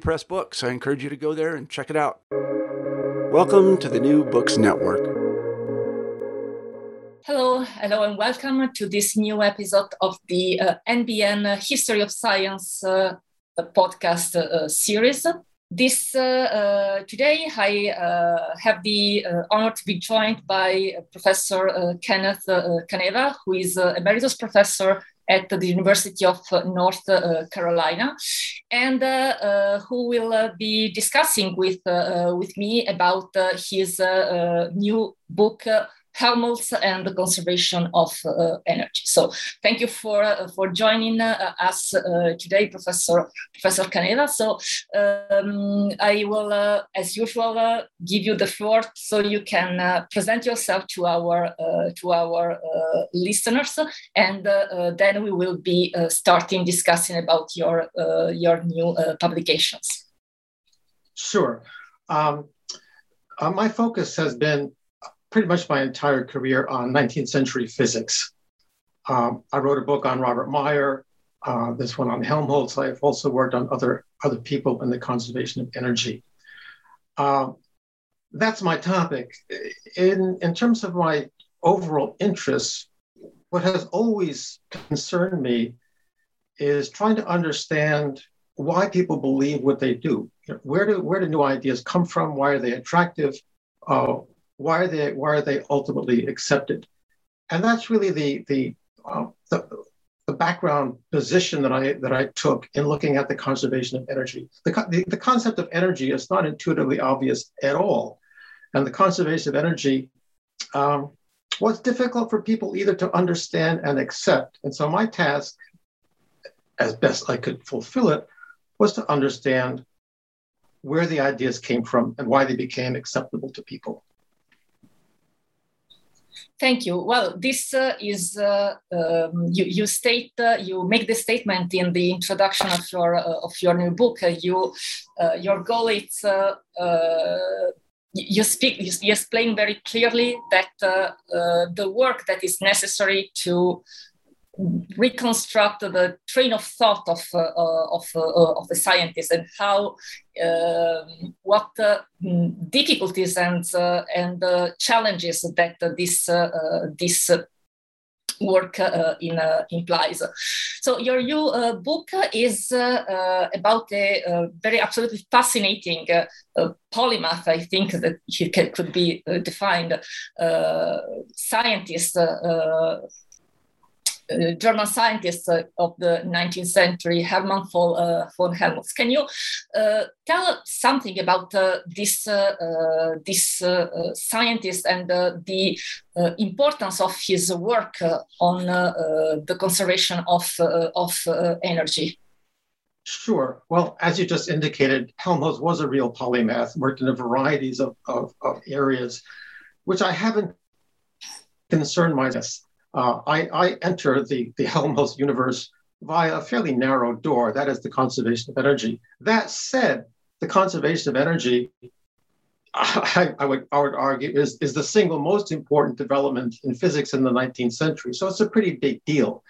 Press books. I encourage you to go there and check it out. Welcome to the New Books Network. Hello, hello, and welcome to this new episode of the uh, NBN History of Science uh, podcast uh, series. This uh, uh, today, I uh, have the honor to be joined by Professor Kenneth Caneva, who is emeritus professor at the University of North uh, Carolina, and uh, uh, who will be discussing with with me about his new book Helmholtz and the conservation of uh, energy. So thank you for uh, for joining uh, us uh, today, Professor Professor Caneva. So um, I will, uh, as usual, uh, give you the floor so you can present yourself to our to our listeners, and then we will be starting discussing about your your new publications. Sure. Um, my focus has been pretty much my entire career on 19th century physics. Um, I wrote a book on Robert Mayer, uh, this one on Helmholtz. I've also worked on other, other people in the conservation of energy. Uh, that's my topic. In, in terms of my overall interests, what has always concerned me is trying to understand why people believe what they do. Where do, where do new ideas come from? Why are they attractive? Uh, why are they why are they ultimately accepted? And that's really the the uh, the, the background position that I that I took in looking at the conservation of energy. The, the, the concept of energy is not intuitively obvious at all, and the conservation of energy um, was difficult for people either to understand and accept. And so my task, as best I could fulfill it, was to understand where the ideas came from and why they became acceptable to people. Thank you. Well, this uh, is uh, um, you. You state uh, you make the statement in the introduction of your uh, of your new book. Uh, you uh, your goal is you speak you, you, explain very clearly that the work that is necessary to reconstruct the train of thought of uh, of, uh, of the scientists and how um, what mm, difficulties and uh, and challenges that this this work uh, in, uh, implies. So your new uh, book is about a very absolutely fascinating polymath, I think that he could be defined, scientist uh, German scientist uh, of the 19th century, Hermann von, uh, von Helmholtz. Can you uh, tell something about uh, this uh, this scientist and the importance of his work on the conservation of of energy? Sure. Well, as you just indicated, Helmholtz was a real polymath, worked in a varieties of, of, of areas, which I haven't concerned myself uh, I, I, enter the, the Helmholtz universe via a fairly narrow door, that is the conservation of energy. That said, the conservation of energy, I, I, would, I would argue, is, is the single most important development in physics in the 19th century. So it's a pretty big deal.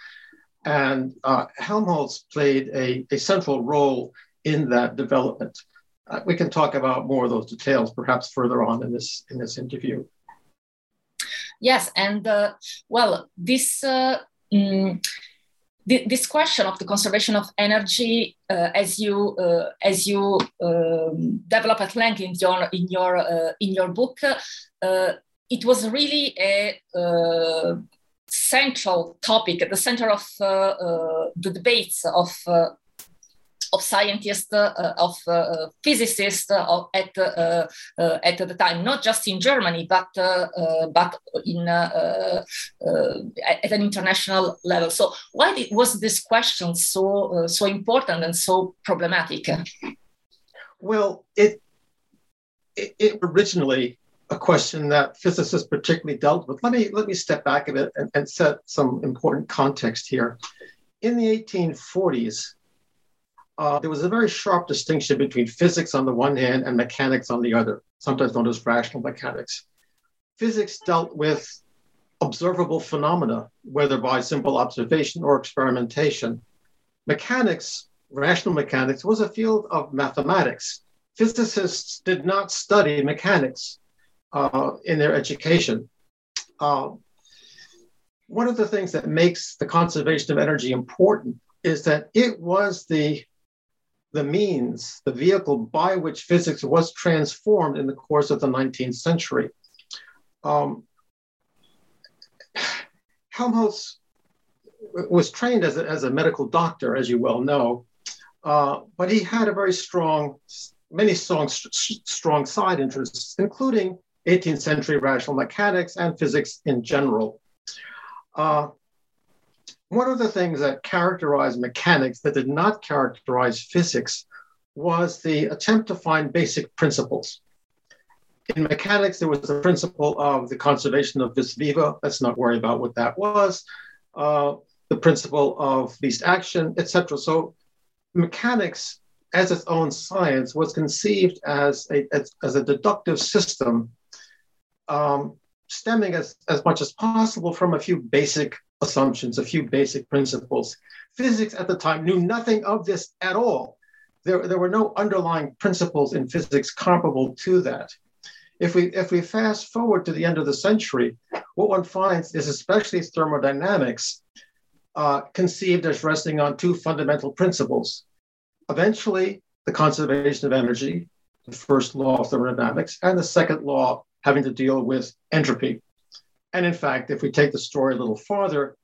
And uh, Helmholtz played a, a central role in that development. Uh, we can talk about more of those details perhaps further on in this, in this interview. Yes, and uh, well, this. Uh, mm, this question of the conservation of energy, uh, as you uh, as you um, develop at length in your in your uh, in your book, uh, it was really a central topic at the center of the debates of of scientists, uh, of uh, physicists uh, at uh, uh, at the time, not just in Germany, but uh, but in at an international level. So why did, was this question so so important and so problematic? Well, it, it, it originally a question that physicists particularly dealt with. Let me let me step back a bit and, and set some important context here. In the 1840s, uh, there was a very sharp distinction between physics on the one hand and mechanics on the other, sometimes known as rational mechanics. Physics dealt with observable phenomena, whether by simple observation or experimentation. Mechanics, rational mechanics, was a field of mathematics. Physicists did not study mechanics uh, in their education. Uh, one of the things that makes the conservation of energy important is that it was the the means, the vehicle by which physics was transformed in the course of the 19th century. Um, Helmholtz was trained as a, as a medical doctor, as you well know, uh, but he had a very strong, many strong, strong side interests, including 18th century rational mechanics and physics in general. Uh, one of the things that characterized mechanics that did not characterize physics was the attempt to find basic principles. In mechanics, there was the principle of the conservation of vis viva. Let's not worry about what that was. Uh, the principle of least action, etc. So, mechanics, as its own science, was conceived as a, as, as a deductive system, um, stemming as, as much as possible from a few basic assumptions, a few basic principles. Physics at the time knew nothing of this at all. There, there were no underlying principles in physics comparable to that. If we, if we fast forward to the end of the century, what one finds is especially thermodynamics uh, conceived as resting on two fundamental principles. Eventually, the conservation of energy, the first law of thermodynamics, and the second law having to deal with entropy. And in fact, if we take the story a little farther,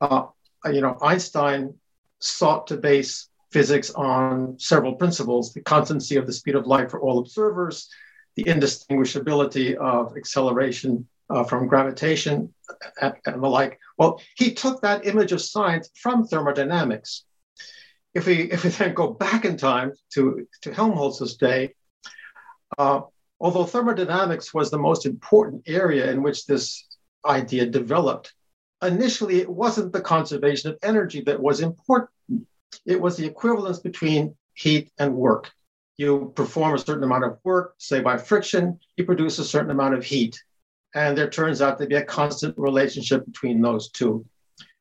uh, you know, Einstein sought to base physics on several principles: the constancy of the speed of light for all observers, the indistinguishability of acceleration uh, from gravitation, and, the like. Well, he took that image of science from thermodynamics. If we if we then go back in time to to Helmholtz's day, uh, although thermodynamics was the most important area in which this idea developed. Initially, it wasn't the conservation of energy that was important, it was the equivalence between heat and work. You perform a certain amount of work, say by friction, you produce a certain amount of heat. And there turns out to be a constant relationship between those two.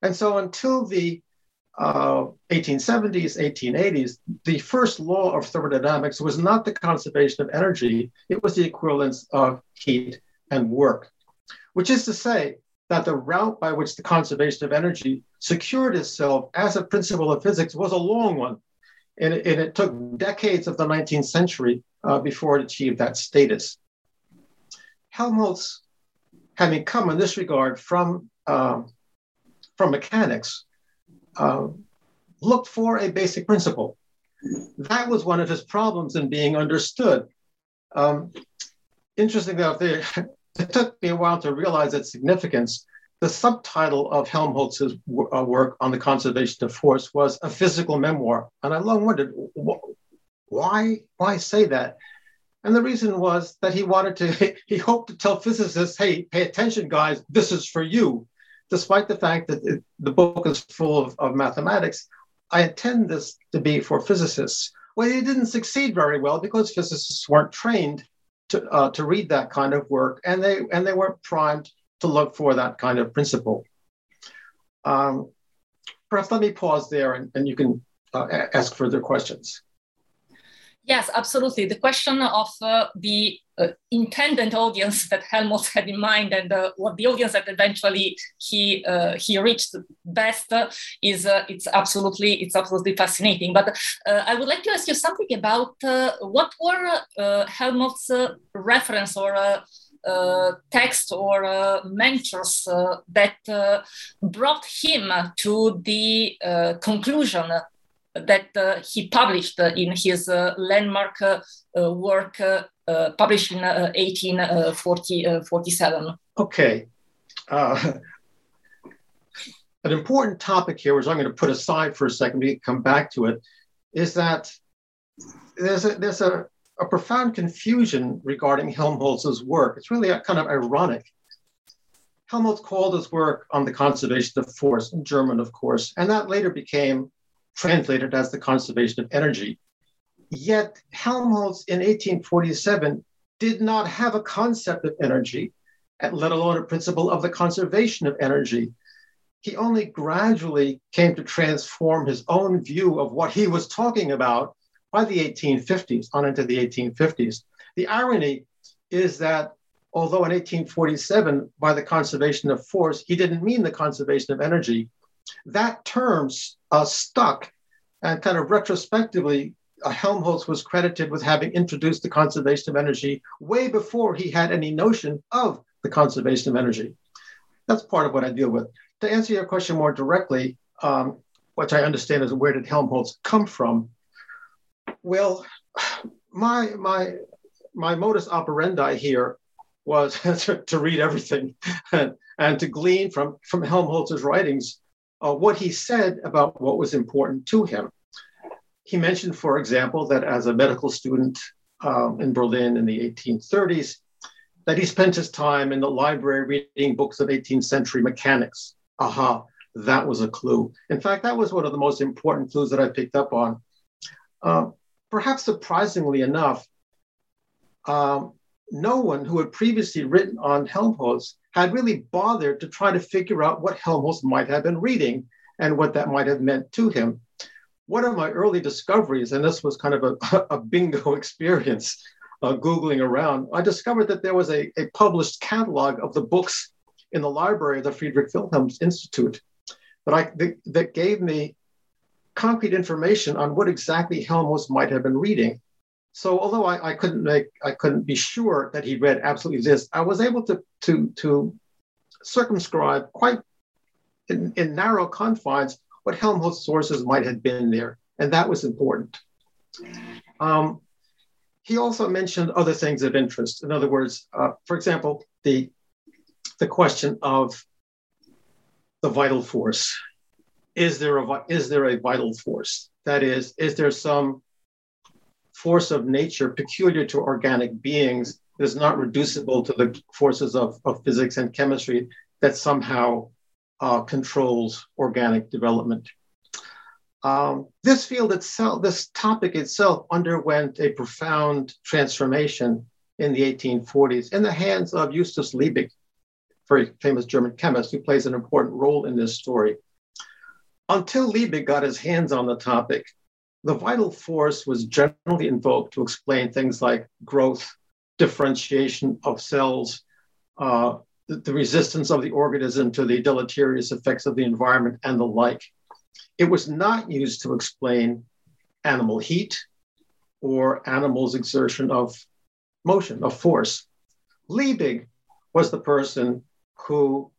And so until the uh, 1870s, 1880s, the first law of thermodynamics was not the conservation of energy, it was the equivalence of heat and work which is to say that the route by which the conservation of energy secured itself as a principle of physics was a long one. And it, and it took decades of the 19th century uh, before it achieved that status. Helmholtz, having come in this regard from, um, from mechanics, uh, looked for a basic principle. That was one of his problems in being understood. Um, interesting enough, there, it took me a while to realize its significance. The subtitle of Helmholtz's uh, work on the conservation of force was a physical memoir. And I long wondered why, why say that? And the reason was that he wanted to, he hoped to tell physicists, hey, pay attention, guys, this is for you. Despite the fact that it, the book is full of, of mathematics, I intend this to be for physicists. Well, he didn't succeed very well because physicists weren't trained to, uh, to read that kind of work, and they and they weren't primed to look for that kind of principle. Um, perhaps let me pause there, and, and you can uh, ask further questions. Yes, absolutely. The question of uh, the uh, intended audience that Helmut had in mind and uh, what the audience that eventually he uh, he reached best is uh, it's absolutely it's absolutely fascinating. But uh, I would like to ask you something about what were Helmholtz's reference or uh, texts or uh, mentors uh, that brought him to the conclusion that uh, he published in his uh, landmark uh, work published in 1847. Okay. an important topic here, which I'm going to put aside for a second, we come back to it, is that there's a, there's a a profound confusion regarding Helmholtz's work. It's really kind of ironic. Helmholtz called his work on the conservation of force, in German, of course, and that later became translated as the conservation of energy. Yet Helmholtz in 1847 did not have a concept of energy, let alone a principle of the conservation of energy. He only gradually came to transform his own view of what he was talking about by the 1850s, on into the 1850s. The irony is that although in 1847, by the conservation of force, he didn't mean the conservation of energy, that term uh, stuck and kind of retrospectively, uh, Helmholtz was credited with having introduced the conservation of energy way before he had any notion of the conservation of energy. That's part of what I deal with. To answer your question more directly, um, which I understand is where did Helmholtz come from? Well, my my my modus operandi here was to, to read everything and, and to glean from from Helmholtz's writings uh, what he said about what was important to him. He mentioned, for example, that as a medical student um, in Berlin in the 1830s, that he spent his time in the library reading books of 18th century mechanics. Aha, that was a clue. In fact, that was one of the most important clues that I picked up on. Uh, perhaps surprisingly enough, um, no one who had previously written on Helmholtz had really bothered to try to figure out what Helmholtz might have been reading and what that might have meant to him. One of my early discoveries, and this was kind of a, a bingo experience, uh, Googling around, I discovered that there was a, a published catalog of the books in the library of the Friedrich Wilhelm Institute that, I, that, that gave me concrete information on what exactly Helmholtz might have been reading. So although I, I, couldn't make, I couldn't be sure that he read absolutely this, I was able to to to circumscribe quite in, in narrow confines what Helmholtz sources might have been there, and that was important. Um, he also mentioned other things of interest. In other words, uh, for example, the the question of the vital force is there a is there a vital force? That is, is there some force of nature peculiar to organic beings is not reducible to the forces of, of physics and chemistry that somehow uh, controls organic development? Um, this field itself, this topic itself, underwent a profound transformation in the 1840s in the hands of Justus Liebig, a very famous German chemist who plays an important role in this story. Until Liebig got his hands on the topic, the vital force was generally invoked to explain things like growth, differentiation of cells, uh, the, the resistance of the organism to the deleterious effects of the environment, and the like. It was not used to explain animal heat or animals' exertion of motion, of force. Liebig was the person who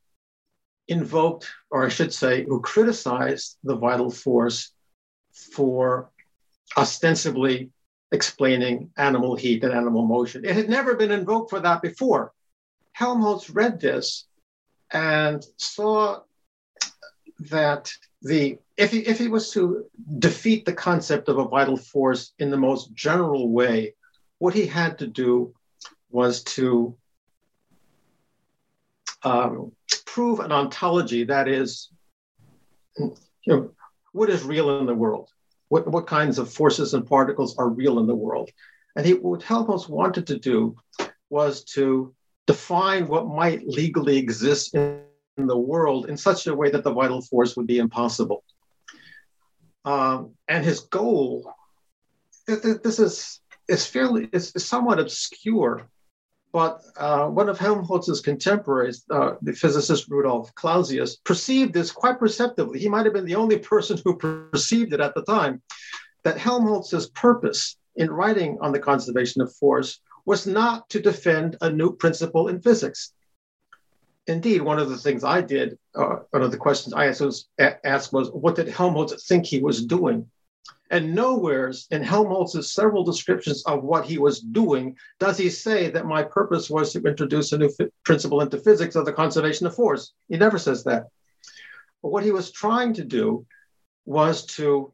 invoked, or I should say, who criticized the vital force for ostensibly explaining animal heat and animal motion. It had never been invoked for that before. Helmholtz read this and saw that the if he, if he was to defeat the concept of a vital force in the most general way, what he had to do was to um, prove an ontology that is, you know, what is real in the world? What, what kinds of forces and particles are real in the world? And he, what Helmholtz wanted to do was to define what might legally exist in, the world in such a way that the vital force would be impossible. Um, and his goal, this is, is fairly, is somewhat obscure but uh, one of Helmholtz's contemporaries, uh, the physicist Rudolf Clausius, perceived this quite perceptively. He might have been the only person who perceived it at the time, that Helmholtz's purpose in writing on the conservation of force was not to defend a new principle in physics. Indeed, one of the things I did, uh, one of the questions I asked was, asked was, what did Helmholtz think he was doing? And nowheres in Helmholtz's several descriptions of what he was doing does he say that my purpose was to introduce a new principle into physics of the conservation of force. He never says that. But what he was trying to do was to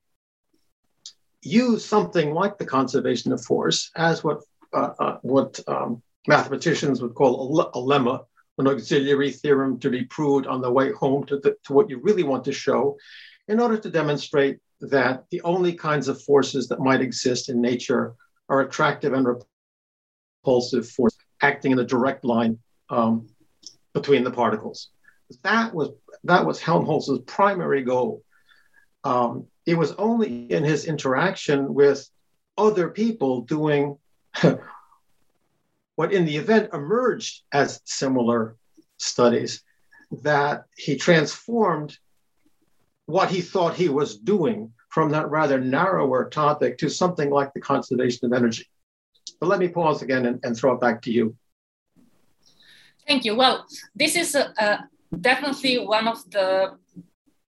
use something like the conservation of force as what uh, uh, what um, mathematicians would call a, a, lemma, an auxiliary theorem to be proved on the way home to, the, to what you really want to show, in order to demonstrate that the only kinds of forces that might exist in nature are attractive and repulsive forces acting in a direct line um, between the particles. That was that was Helmholtz's primary goal. Um, it was only in his interaction with other people doing what in the event emerged as similar studies that he transformed what he thought he was doing from that rather narrower topic to something like the conservation of energy. But let me pause again and, and throw it back to you. Thank you. Well, this is uh, uh, definitely one of the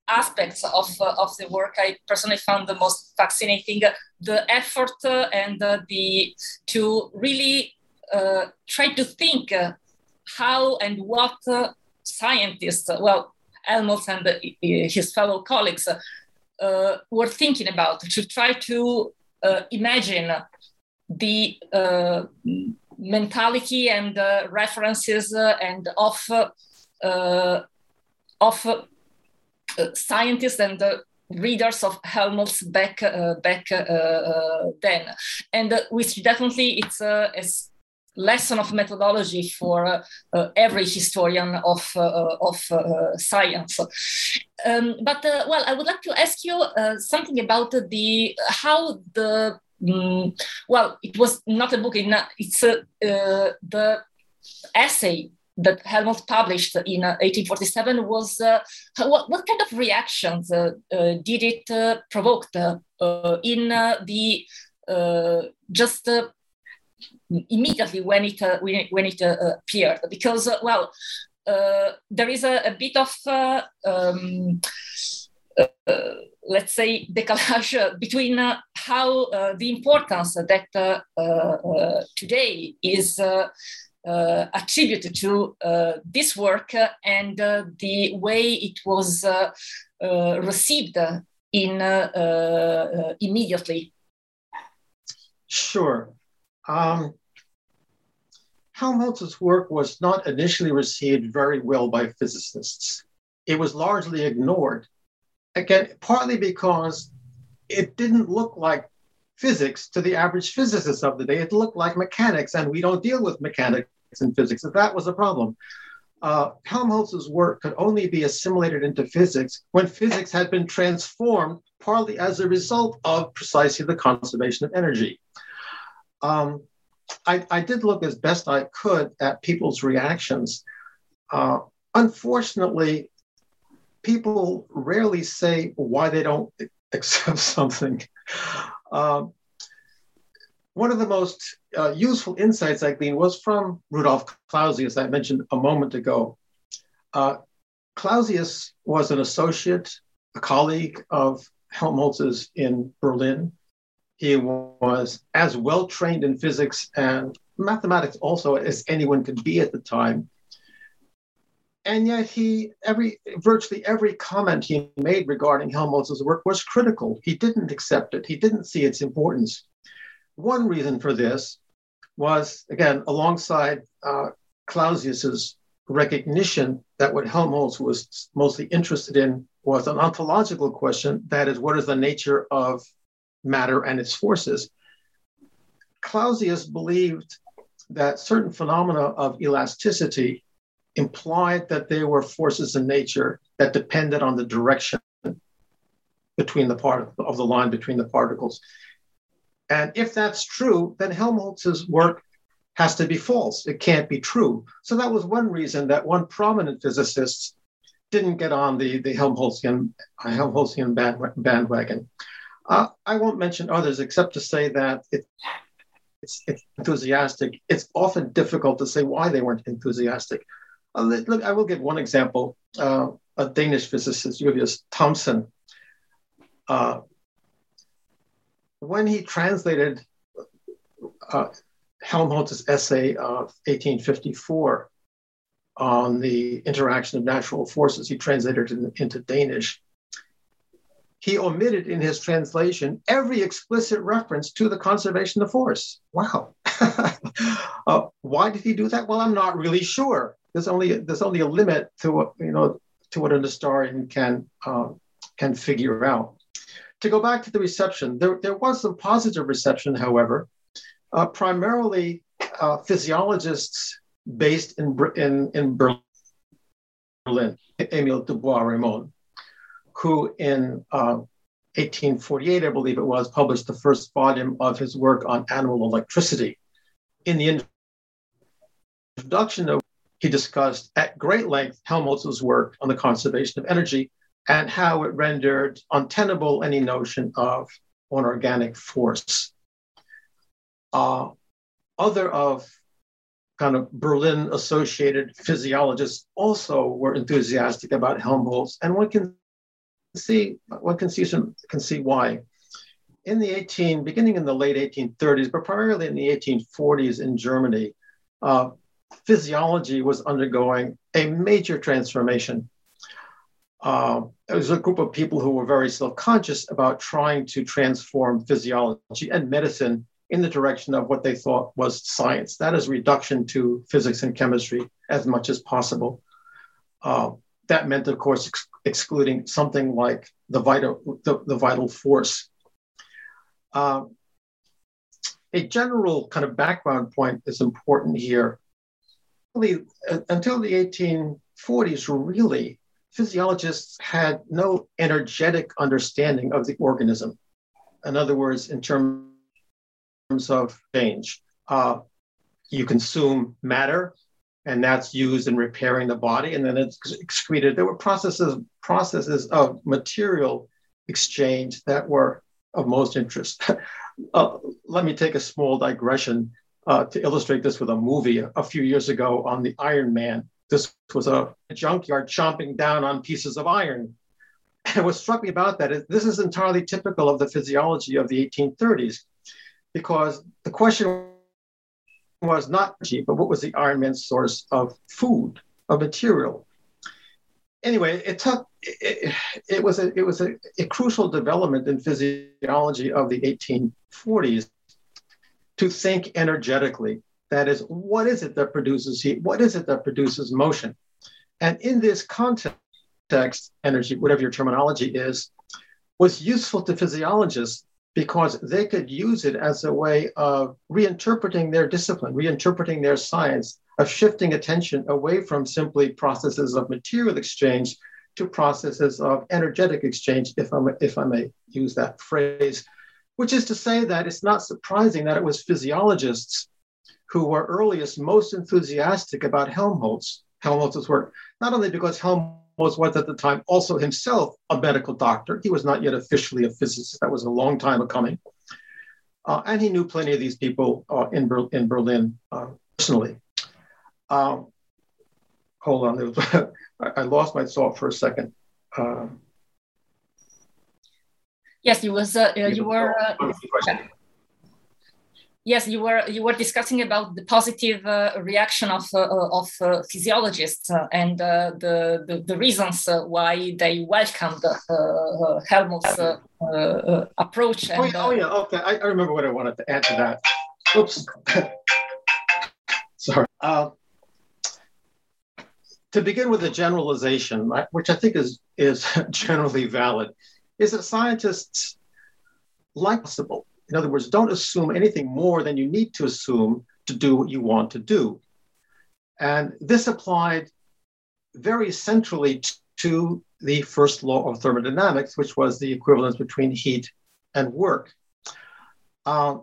aspects of, uh, of the work I personally found the most fascinating. The effort uh, and the to really uh, try to think uh, how and what scientists, well, Helmholtz and his fellow colleagues uh, were thinking about to try to uh, imagine the uh, mentality and references and of of scientists and readers of Helmholtz back uh, back uh, uh, then, and which definitely it's a, lesson of methodology for uh, uh, every historian of, uh, of science. Um, but well, I would like to ask you something about the how the um, well, it was not a book. It's the essay that Helmholtz published in uh, 1847 was uh, what, what, kind of reactions uh, did it provoke in the just immediately when it uh, when it uh, appeared because uh, well there is a, a bit of um, let's say decalage between uh, how uh, the importance that uh, today is attributed to this work and the way it was received in immediately. Sure. Um, Helmholtz's work was not initially received very well by physicists. It was largely ignored. Again, partly because it didn't look like physics to the average physicist of the day. It looked like mechanics, and we don't deal with mechanics in physics. That was a problem. Uh, Helmholtz's work could only be assimilated into physics when physics had been transformed partly as a result of precisely the conservation of energy. Um, I, I, did look as best I could at people's reactions. Uh, unfortunately, people rarely say why they don't accept something. Um, one of the most uh, useful insights I gleaned was from Rudolf Clausius, I mentioned a moment ago. Uh, Clausius was an associate, a colleague of Helmholtz's in Berlin. He was as well trained in physics and mathematics also as anyone could be at the time. And yet he every virtually every comment he made regarding Helmholtz's work was critical. He didn't accept it. He didn't see its importance. One reason for this was again alongside uh, Clausius's recognition that what Helmholtz was mostly interested in was an ontological question. That is, what is the nature of matter and its forces. Clausius believed that certain phenomena of elasticity implied that there were forces in nature that depended on the direction between the part of the line between the particles. And if that's true, then Helmholtz's work has to be false. It can't be true. So that was one reason that one prominent physicist didn't get on the, the Helmholtzian, Helmholtzian bandwagon. Uh, I won't mention others except to say that it, it's, it's enthusiastic, it's often difficult to say why they weren't enthusiastic. Uh, look, I will give one example. Uh, a Danish physicist, Julius Thomsen, uh, when he translated uh, Helmholtz's essay of 1854 on the interaction of natural forces, he translated it into Danish. He omitted in his translation every explicit reference to the conservation of force. Wow. uh, why did he do that? Well, I'm not really sure. There's only there's only a limit to what you know to what an historian can uh, can figure out. To go back to the reception, there, there was some positive reception, however, uh, primarily uh, physiologists based in, in, in Berlin, Emile du Bois-Reymond, who in uh, 1848, I believe it was, published the first volume of his work on animal electricity. In the introduction, he discussed at great length Helmholtz's work on the conservation of energy and how it rendered untenable any notion of an organic force. Uh, other of kind of Berlin associated physiologists also were enthusiastic about Helmholtz, and one can see one can see some can see why. In the 18, beginning in the late 1830s, but primarily in the 1840s in Germany, uh, physiology was undergoing a major transformation uh, it was a group of people who were very self-conscious about trying to transform physiology and medicine in the direction of what they thought was science. That is reduction to physics and chemistry as much as possible. Uh, that meant, of course, ex- excluding something like the vital, the, the vital force. Uh, a general kind of background point is important here. Until the 1840s, really, physiologists had no energetic understanding of the organism. In other words, in terms of change, uh, you consume matter, and that's used in repairing the body, and then it's excreted. There were processes processes of material exchange that were of most interest. uh, let me take a small digression uh, to illustrate this with a movie a few years ago on the Iron Man this was a junkyard chomping down on pieces of iron. And what struck me about that is this is entirely typical of the physiology of the 1830s, because the question was not cheap, but what was the Iron Man's source of food, of material? Anyway, it took it, it was a it was a, a crucial development in physiology of the 1840s to think energetically that is, what is it that produces heat? What is it that produces motion? And in this context, energy, whatever your terminology is, was useful to physiologists because they could use it as a way of reinterpreting their discipline, reinterpreting their science, of shifting attention away from simply processes of material exchange to processes of energetic exchange, if I may, if I may use that phrase, which is to say that it's not surprising that it was physiologists who were earliest most enthusiastic about Helmholtz, Helmholtz's work, not only because Helmholtz was at the time also himself a medical doctor, he was not yet officially a physicist, that was a long time coming. Uh, and he knew plenty of these people uh, in, Ber- in Berlin uh, personally. Um, hold on, was, I lost my thought for a second. Um, yes, you was uh, you were. Uh, yes you were you were discussing about the positive uh, reaction of uh, of uh, physiologists uh, and uh, the, the, the reasons uh, why they welcomed Helmholtz's approach. And, oh, yeah, oh, yeah, okay. I, I, remember what I wanted to add to that. Oops. Sorry. to begin with a generalization, which I think is is generally valid, is that scientists like possible in other words, don't assume anything more than you need to assume to do what you want to do. And this applied very centrally to the first law of thermodynamics, which was the equivalence between heat and work. Uh,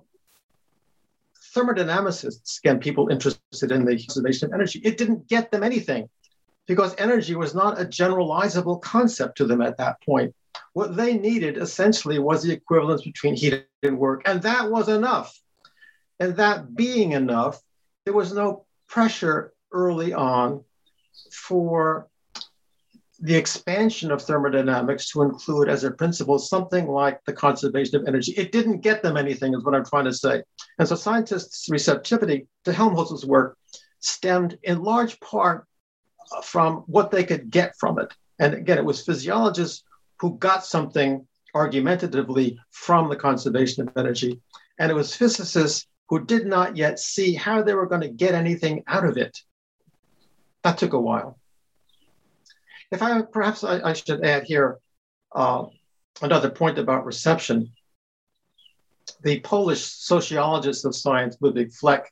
thermodynamicists, again, people interested in the conservation of energy, it didn't get them anything because energy was not a generalizable concept to them at that point. What they needed essentially was the equivalence between heat and work, and that was enough. And that being enough, there was no pressure early on for the expansion of thermodynamics to include as a principle something like the conservation of energy. It didn't get them anything, is what I'm trying to say. And so scientists' receptivity to Helmholtz's work stemmed in large part from what they could get from it. And again, it was physiologists who got something argumentatively from the conservation of energy. And it was physicists who did not yet see how they were going to get anything out of it. That took a while. If I perhaps I, I should add here uh, another point about reception. The Polish sociologist of science, Ludwik Fleck,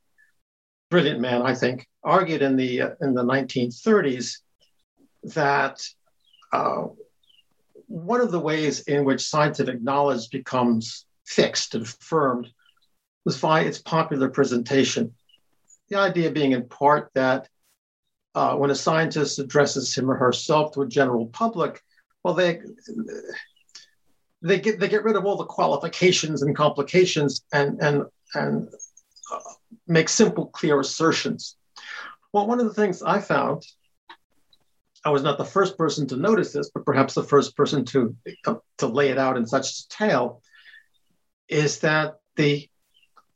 brilliant man, I think, argued in the uh, in the 1930s that uh, one of the ways in which scientific knowledge becomes fixed and affirmed was via its popular presentation. The idea being, in part, that uh, when a scientist addresses him or herself to a general public, well, they they get they get rid of all the qualifications and complications and and and uh, make simple, clear assertions. Well, one of the things I found, I was not the first person to notice this, but perhaps the first person to to lay it out in such detail, is that the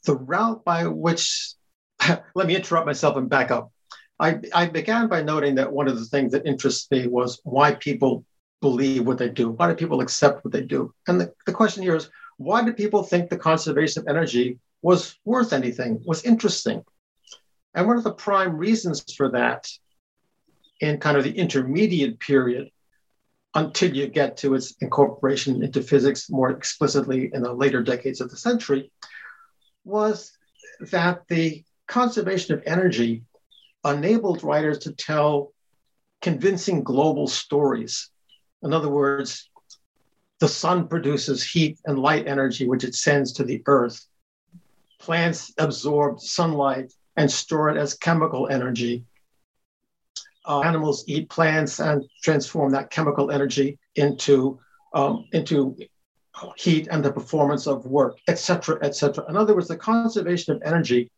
the route by which let me interrupt myself and back up. I, I began by noting that one of the things that interests me was why people believe what they do. Why do people accept what they do? And the, the question here is why do people think the conservation of energy was worth anything, was interesting? And one of the prime reasons for that in kind of the intermediate period until you get to its incorporation into physics more explicitly in the later decades of the century was that the conservation of energy enabled writers to tell convincing global stories. In other words, the sun produces heat and light energy, which it sends to the earth. Plants absorb sunlight and store it as chemical energy. Uh, animals eat plants and transform that chemical energy into, um, into heat and the performance of work, etc., etc. In other words, the conservation of energy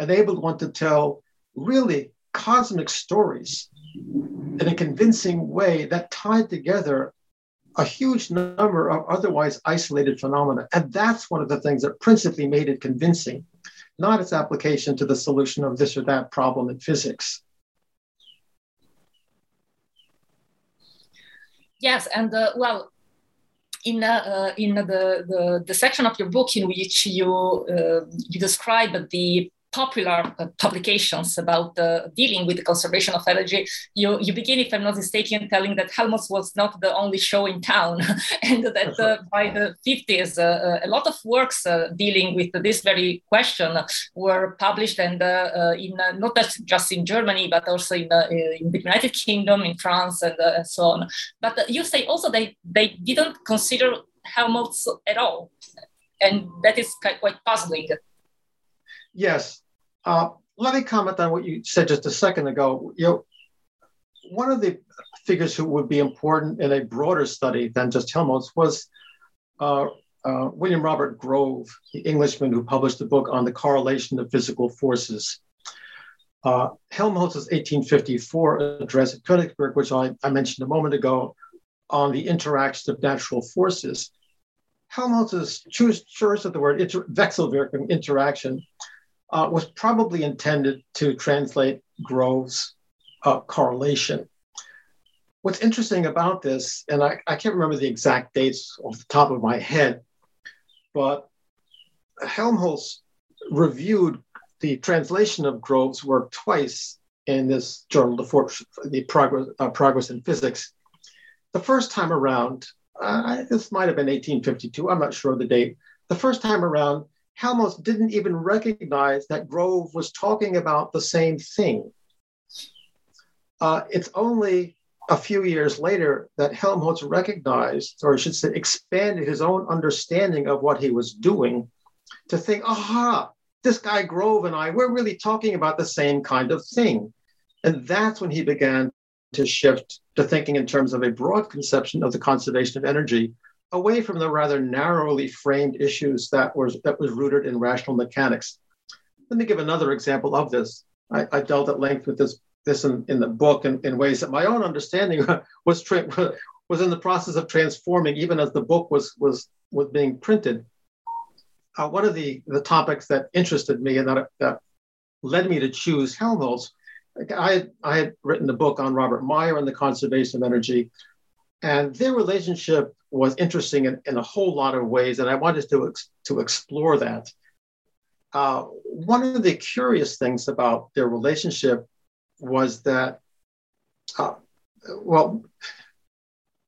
enabled one to tell really cosmic stories in a convincing way that tied together a huge number of otherwise isolated phenomena. And that's one of the things that principally made it convincing, not its application to the solution of this or that problem in physics. Yes, and uh, well, in uh, in the, the, the section of your book in which you uh, you describe the popular uh, publications about uh, dealing with the conservation of energy, you, you begin, if I'm not mistaken, telling that Helmholtz was not the only show in town, and that uh, by the 50s, uh, uh, a lot of works uh, dealing with this very question were published, and in not just in Germany, but also in, in the United Kingdom, in France, and, and so on. But you say also they, they didn't consider Helmholtz at all, and that is quite puzzling. Yes, uh, let me comment on what you said just a second ago. You know, one of the figures who would be important in a broader study than just Helmholtz was uh, uh, William Robert Grove, the Englishman who published a book on the correlation of physical forces. Uh, Helmholtz's 1854 address at Königsberg, which I, I, mentioned a moment ago, on the interaction of natural forces. Helmholtz's choice of the word inter- Wechselwirkung, interaction, uh, was probably intended to translate Grove's uh, correlation. What's interesting about this, and I, I can't remember the exact dates off the top of my head, but Helmholtz reviewed the translation of Grove's work twice in this journal, the, the Progress, uh, Progress in Physics. The first time around, uh, this might have been 1852, I'm not sure of the date. The first time around, Helmholtz didn't even recognize that Grove was talking about the same thing. Uh, it's only a few years later that Helmholtz recognized, or I should say, expanded his own understanding of what he was doing to think, aha, this guy Grove and I, we're really talking about the same kind of thing. And that's when he began to shift to thinking in terms of a broad conception of the conservation of energy away from the rather narrowly framed issues that was that was rooted in rational mechanics. let me give another example of this. I, I dealt at length with this this in, in the book in, in ways that my own understanding was tra- was in the process of transforming even as the book was was was being printed. Uh, one of the the topics that interested me and that that led me to choose Helmholtz. I had, I had written a book on Robert Mayer and the conservation of energy, and their relationship was interesting in, in a whole lot of ways, and I wanted to, ex- to explore that. Uh, one of the curious things about their relationship was that, uh, well,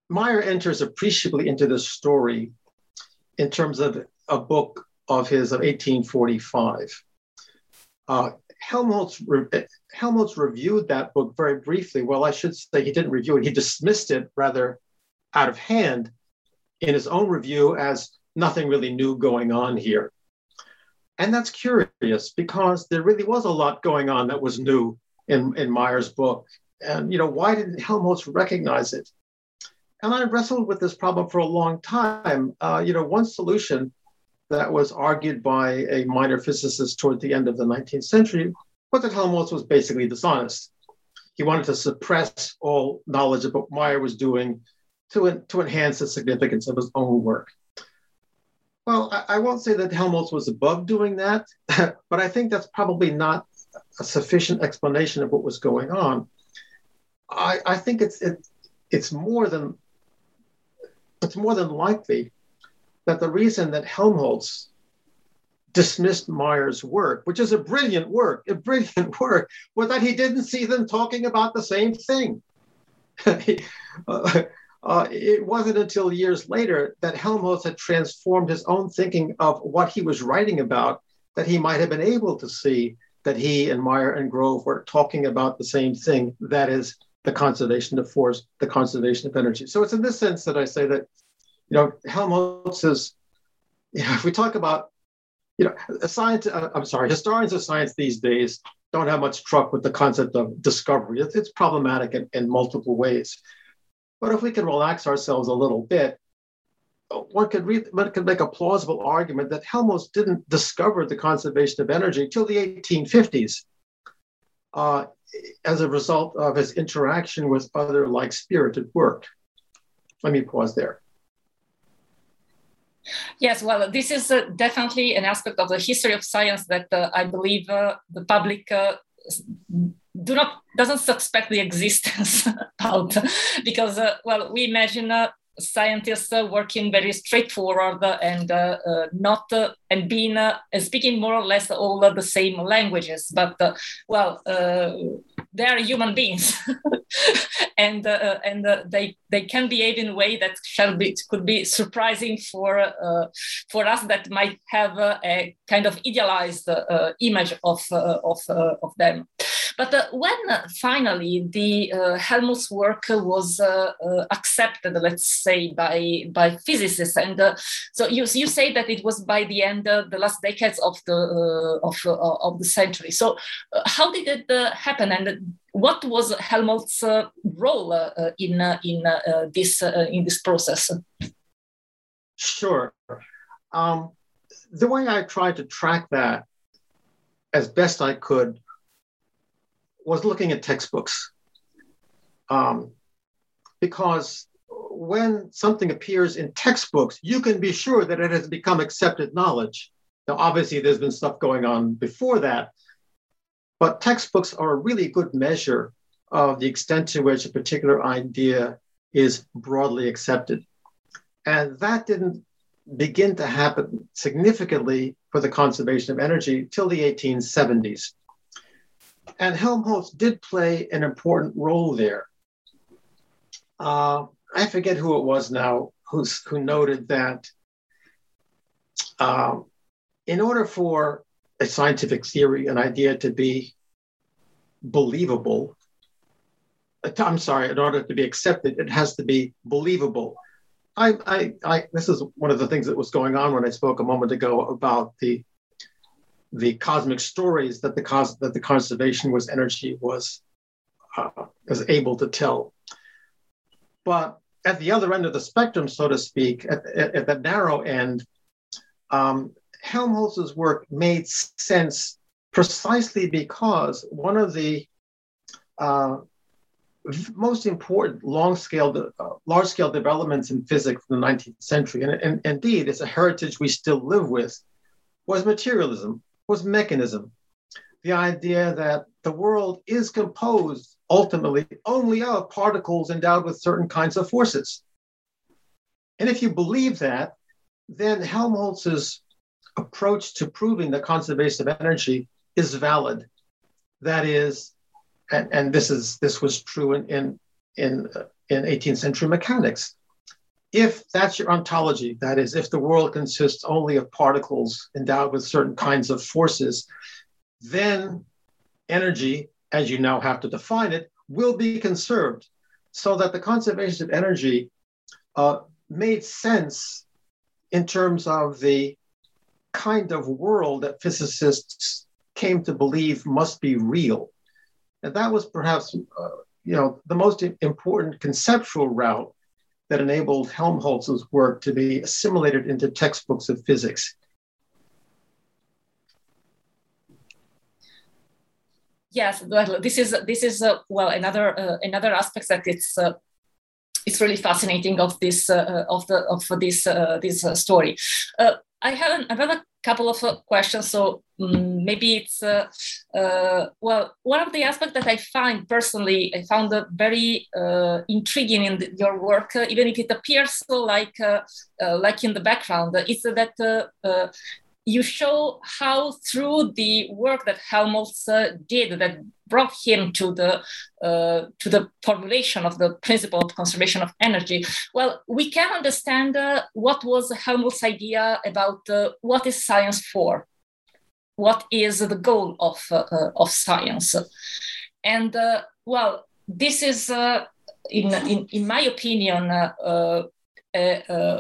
Mayer enters appreciably into the story in terms of a book of his of 1845. Uh, Helmholtz, re- Helmholtz reviewed that book very briefly. Well, I should say he didn't review it, he dismissed it rather out of hand in his own review as nothing really new going on here. And that's curious because there really was a lot going on that was new in, in Mayer's book. And, you know, why didn't Helmholtz recognize it? And I wrestled with this problem for a long time. Uh, you know, one solution that was argued by a minor physicist toward the end of the 19th century was that Helmholtz was basically dishonest. He wanted to suppress all knowledge of what Mayer was doing to, to enhance the significance of his own work. Well, I, I won't say that Helmholtz was above doing that, but I think that's probably not a sufficient explanation of what was going on. I, I think it's it, it's more than it's more than likely that the reason that Helmholtz dismissed Mayer's work, which is a brilliant work, a brilliant work, was that he didn't see them talking about the same thing. uh, uh, it wasn't until years later that Helmholtz had transformed his own thinking of what he was writing about that he might have been able to see that he and Mayer and Grove were talking about the same thing that is, the conservation of force, the conservation of energy. So it's in this sense that I say that, you know, Helmholtz is, you know, if we talk about, you know, science, uh, I'm sorry, historians of science these days don't have much truck with the concept of discovery. It's, it's problematic in, in multiple ways. But if we can relax ourselves a little bit, one could, one could make a plausible argument that Helmholtz didn't discover the conservation of energy till the 1850s uh, as a result of his interaction with other like spirited work. Let me pause there. Yes, well, this is uh, definitely an aspect of the history of science that uh, I believe uh, the public uh, do not doesn't suspect the existence out because uh, well we imagine uh, scientists uh, working very straightforward and uh, uh, not uh, and being speaking more or less all the same languages. But well they are human beings. And uh, uh, and uh, they they can behave in a way that shall be could be surprising for for us that might have a kind of idealized image of of of them but uh, when uh, finally the uh, Helmholtz work was uh, uh, accepted, let's say, by, by physicists, and uh, so you, you say that it was by the end, of the last decades of the, of, of the century. So how did it happen? And what was Helmholtz's role in, in, this, in this process? Sure. Um, the way I tried to track that as best I could was looking at textbooks. Um, because when something appears in textbooks, you can be sure that it has become accepted knowledge. Now, obviously, there's been stuff going on before that, but textbooks are a really good measure of the extent to which a particular idea is broadly accepted. And that didn't begin to happen significantly for the conservation of energy till the 1870s. And Helmholtz did play an important role there. Uh, I forget who it was now who's, who noted that um, in order for a scientific theory, an idea to be believable, uh, I'm sorry, in order to be accepted, it has to be believable. I, I, I, this is one of the things that was going on when I spoke a moment ago about the the cosmic stories that the cos- that the conservation was energy was uh, was able to tell. But at the other end of the spectrum, so to speak, at, at, at the narrow end, um, Helmholtz's work made sense precisely because one of the uh, most important long-scale, uh, large-scale developments in physics in the 19th century, and, and indeed it's a heritage we still live with, was materialism, was mechanism. The idea that the world is composed ultimately only of particles endowed with certain kinds of forces. And if you believe that, then Helmholtz's approach to proving the conservation of energy is valid. That is, and, and this is this was true in in in, uh, in 18th century mechanics. If that's your ontology, that is, if the world consists only of particles endowed with certain kinds of forces, then energy, as you now have to define it, will be conserved, so that the conservation of energy uh, made sense in terms of the kind of world that physicists came to believe must be real. And that was perhaps, uh, you know, the most important conceptual route that enabled Helmholtz's work to be assimilated into textbooks of physics. Yes, this is this is uh, well another uh, another aspect that it's uh, it's really fascinating of this uh, of the of this uh, this uh, story. I have another couple of questions, so um, maybe it's uh, uh, well one of the aspects that I find personally I found very uh, intriguing in the, your work, even if it appears so like like in the background, is that you show how through the work that Helmholtz uh, did that brought him to the uh, to the formulation of the principle of conservation of energy. Well, we can understand uh, what was Helmholtz's idea about uh, what is science for, what is the goal of uh, uh, of science, and well, this is in, in in my opinion.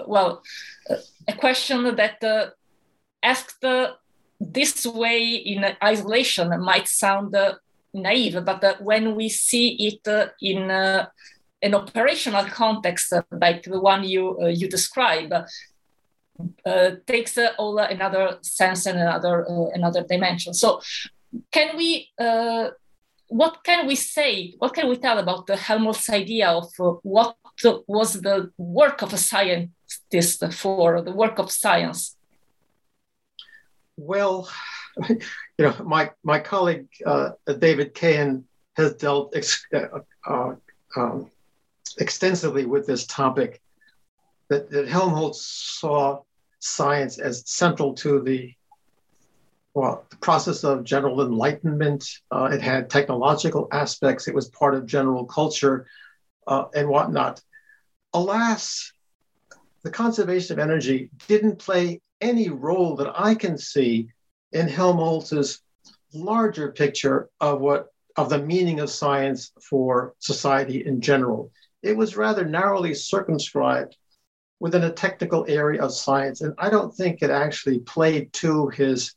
well, a question that asked uh, this way in isolation might sound uh, naive, but uh, when we see it uh, in uh, an operational context uh, like the one you you describe, takes all another sense and another another dimension. So, can we? what can we say? What can we tell about the Helmholtz idea of what was the work of a scientist for the work of science? Well, you know, my my colleague uh, David Cahan has dealt ex- uh, uh, um, extensively with this topic. That, that Helmholtz saw science as central to the well, the process of general enlightenment. Uh, it had technological aspects. It was part of general culture uh, and whatnot. Alas, the conservation of energy didn't play any role that I can see in Helmholtz's larger picture of what of the meaning of science for society in general. It was rather narrowly circumscribed within a technical area of science, and I don't think it actually played to his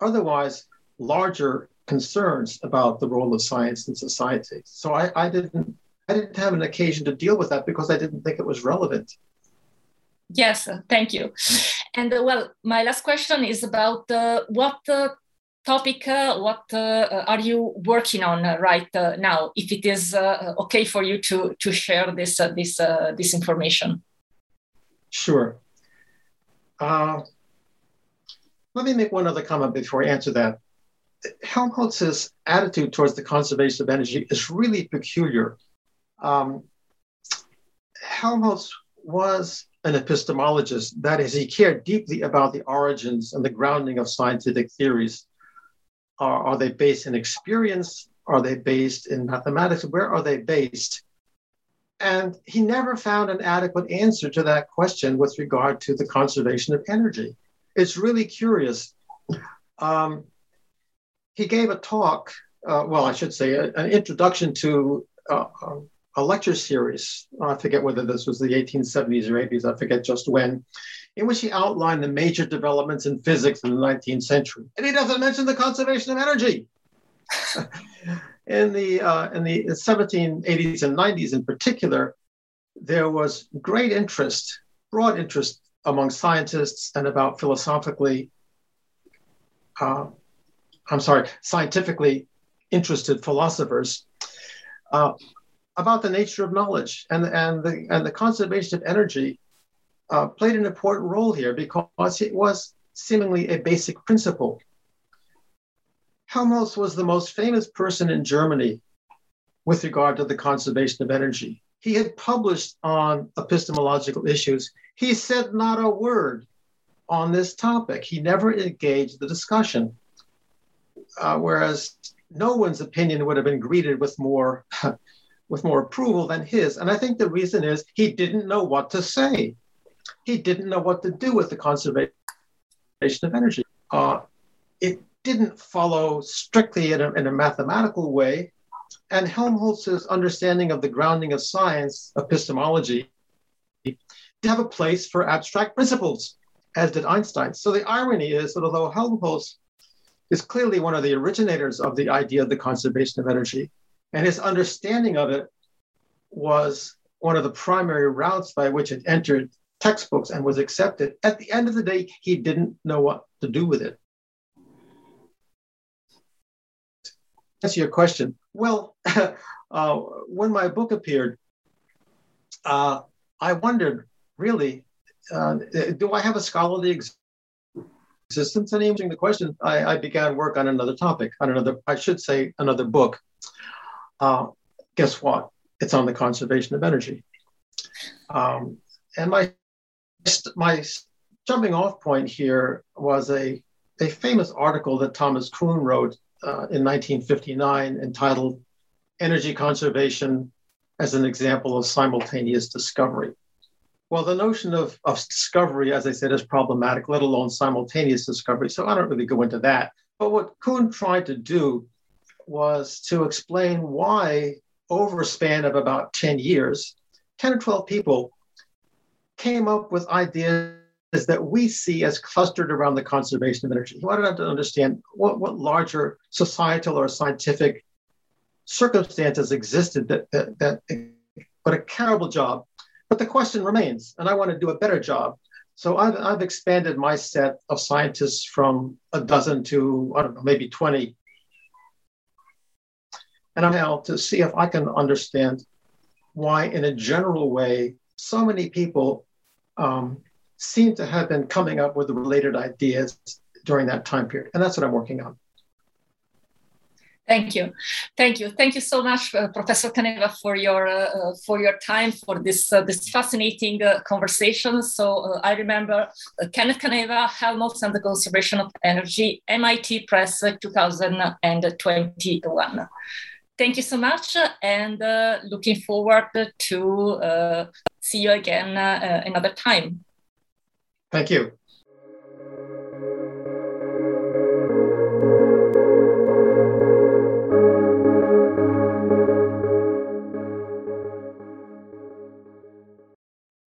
otherwise larger concerns about the role of science in society. So I, I didn't I didn't have an occasion to deal with that because I didn't think it was relevant. Yes, thank you. And uh, well, my last question is about uh, what uh, topic, uh, what uh, are you working on right now? If it is okay for you to to share this this this information. Sure. let me make one other comment before I answer that. Helmholtz's attitude towards the conservation of energy is really peculiar. Um, Helmholtz was an epistemologist. That is, he cared deeply about the origins and the grounding of scientific theories. Are, are they based in experience? Are they based in mathematics? Where are they based? And he never found an adequate answer to that question with regard to the conservation of energy. It's really curious. Um, he gave a talk, uh, well, I should say, a, an introduction to uh, um, a lecture series. I forget whether this was the 1870s or 80s, I forget just when, in which he outlined the major developments in physics in the 19th century. And he doesn't mention the conservation of energy. in the uh, in the 1780s and 90s in particular, there was great interest, broad interest among scientists and about philosophically uh, I'm sorry, scientifically interested philosophers uh, about the nature of knowledge and, and, the, and the conservation of energy uh, played an important role here because it was seemingly a basic principle. Helmholtz was the most famous person in Germany with regard to the conservation of energy. He had published on epistemological issues. He said not a word on this topic. He never engaged the discussion. Uh, whereas no one's opinion would have been greeted with more with more approval than his. And I think the reason is he didn't know what to say. He didn't know what to do with the conservation of energy. Uh, it didn't follow strictly in a, in a mathematical way. And Helmholtz's understanding of the grounding of science, epistemology, did have a place for abstract principles, as did Einstein. So the irony is that although Helmholtz is clearly one of the originators of the idea of the conservation of energy. And his understanding of it was one of the primary routes by which it entered textbooks and was accepted. At the end of the day, he didn't know what to do with it. Answer your question. Well, uh, when my book appeared, uh, I wondered really, uh, do I have a scholarly existence. And answering the question, I, I, began work on another topic, on another, I should say, another book. Uh, guess what? It's on the conservation of energy. Um, and my my jumping off point here was a, a famous article that Thomas Kuhn wrote uh, in 1959 entitled Energy Conservation as an Example of Simultaneous Discovery. Well, the notion of, of discovery, as I said, is problematic, let alone simultaneous discovery. So I don't really go into that. But what Kuhn tried to do was to explain why, over a span of about 10 years, 10 or 12 people came up with ideas that we see as clustered around the conservation of energy. He wanted to understand what, what larger societal or scientific circumstances existed that, that, that but a terrible job but the question remains, and I want to do a better job. So I've, I've expanded my set of scientists from a dozen to, I don't know, maybe 20. And I'm now to see if I can understand why, in a general way, so many people um, seem to have been coming up with related ideas during that time period. And that's what I'm working on. Thank you, thank you, thank you so much, uh, Professor Caneva, for your uh, uh, for your time for this uh, this fascinating uh, conversation. So uh, I remember Kenneth Caneva, Helmholtz and the Conservation of Energy, MIT Press, 2021 thank you so much and uh, looking forward to uh, see you again uh, another time. Thank you.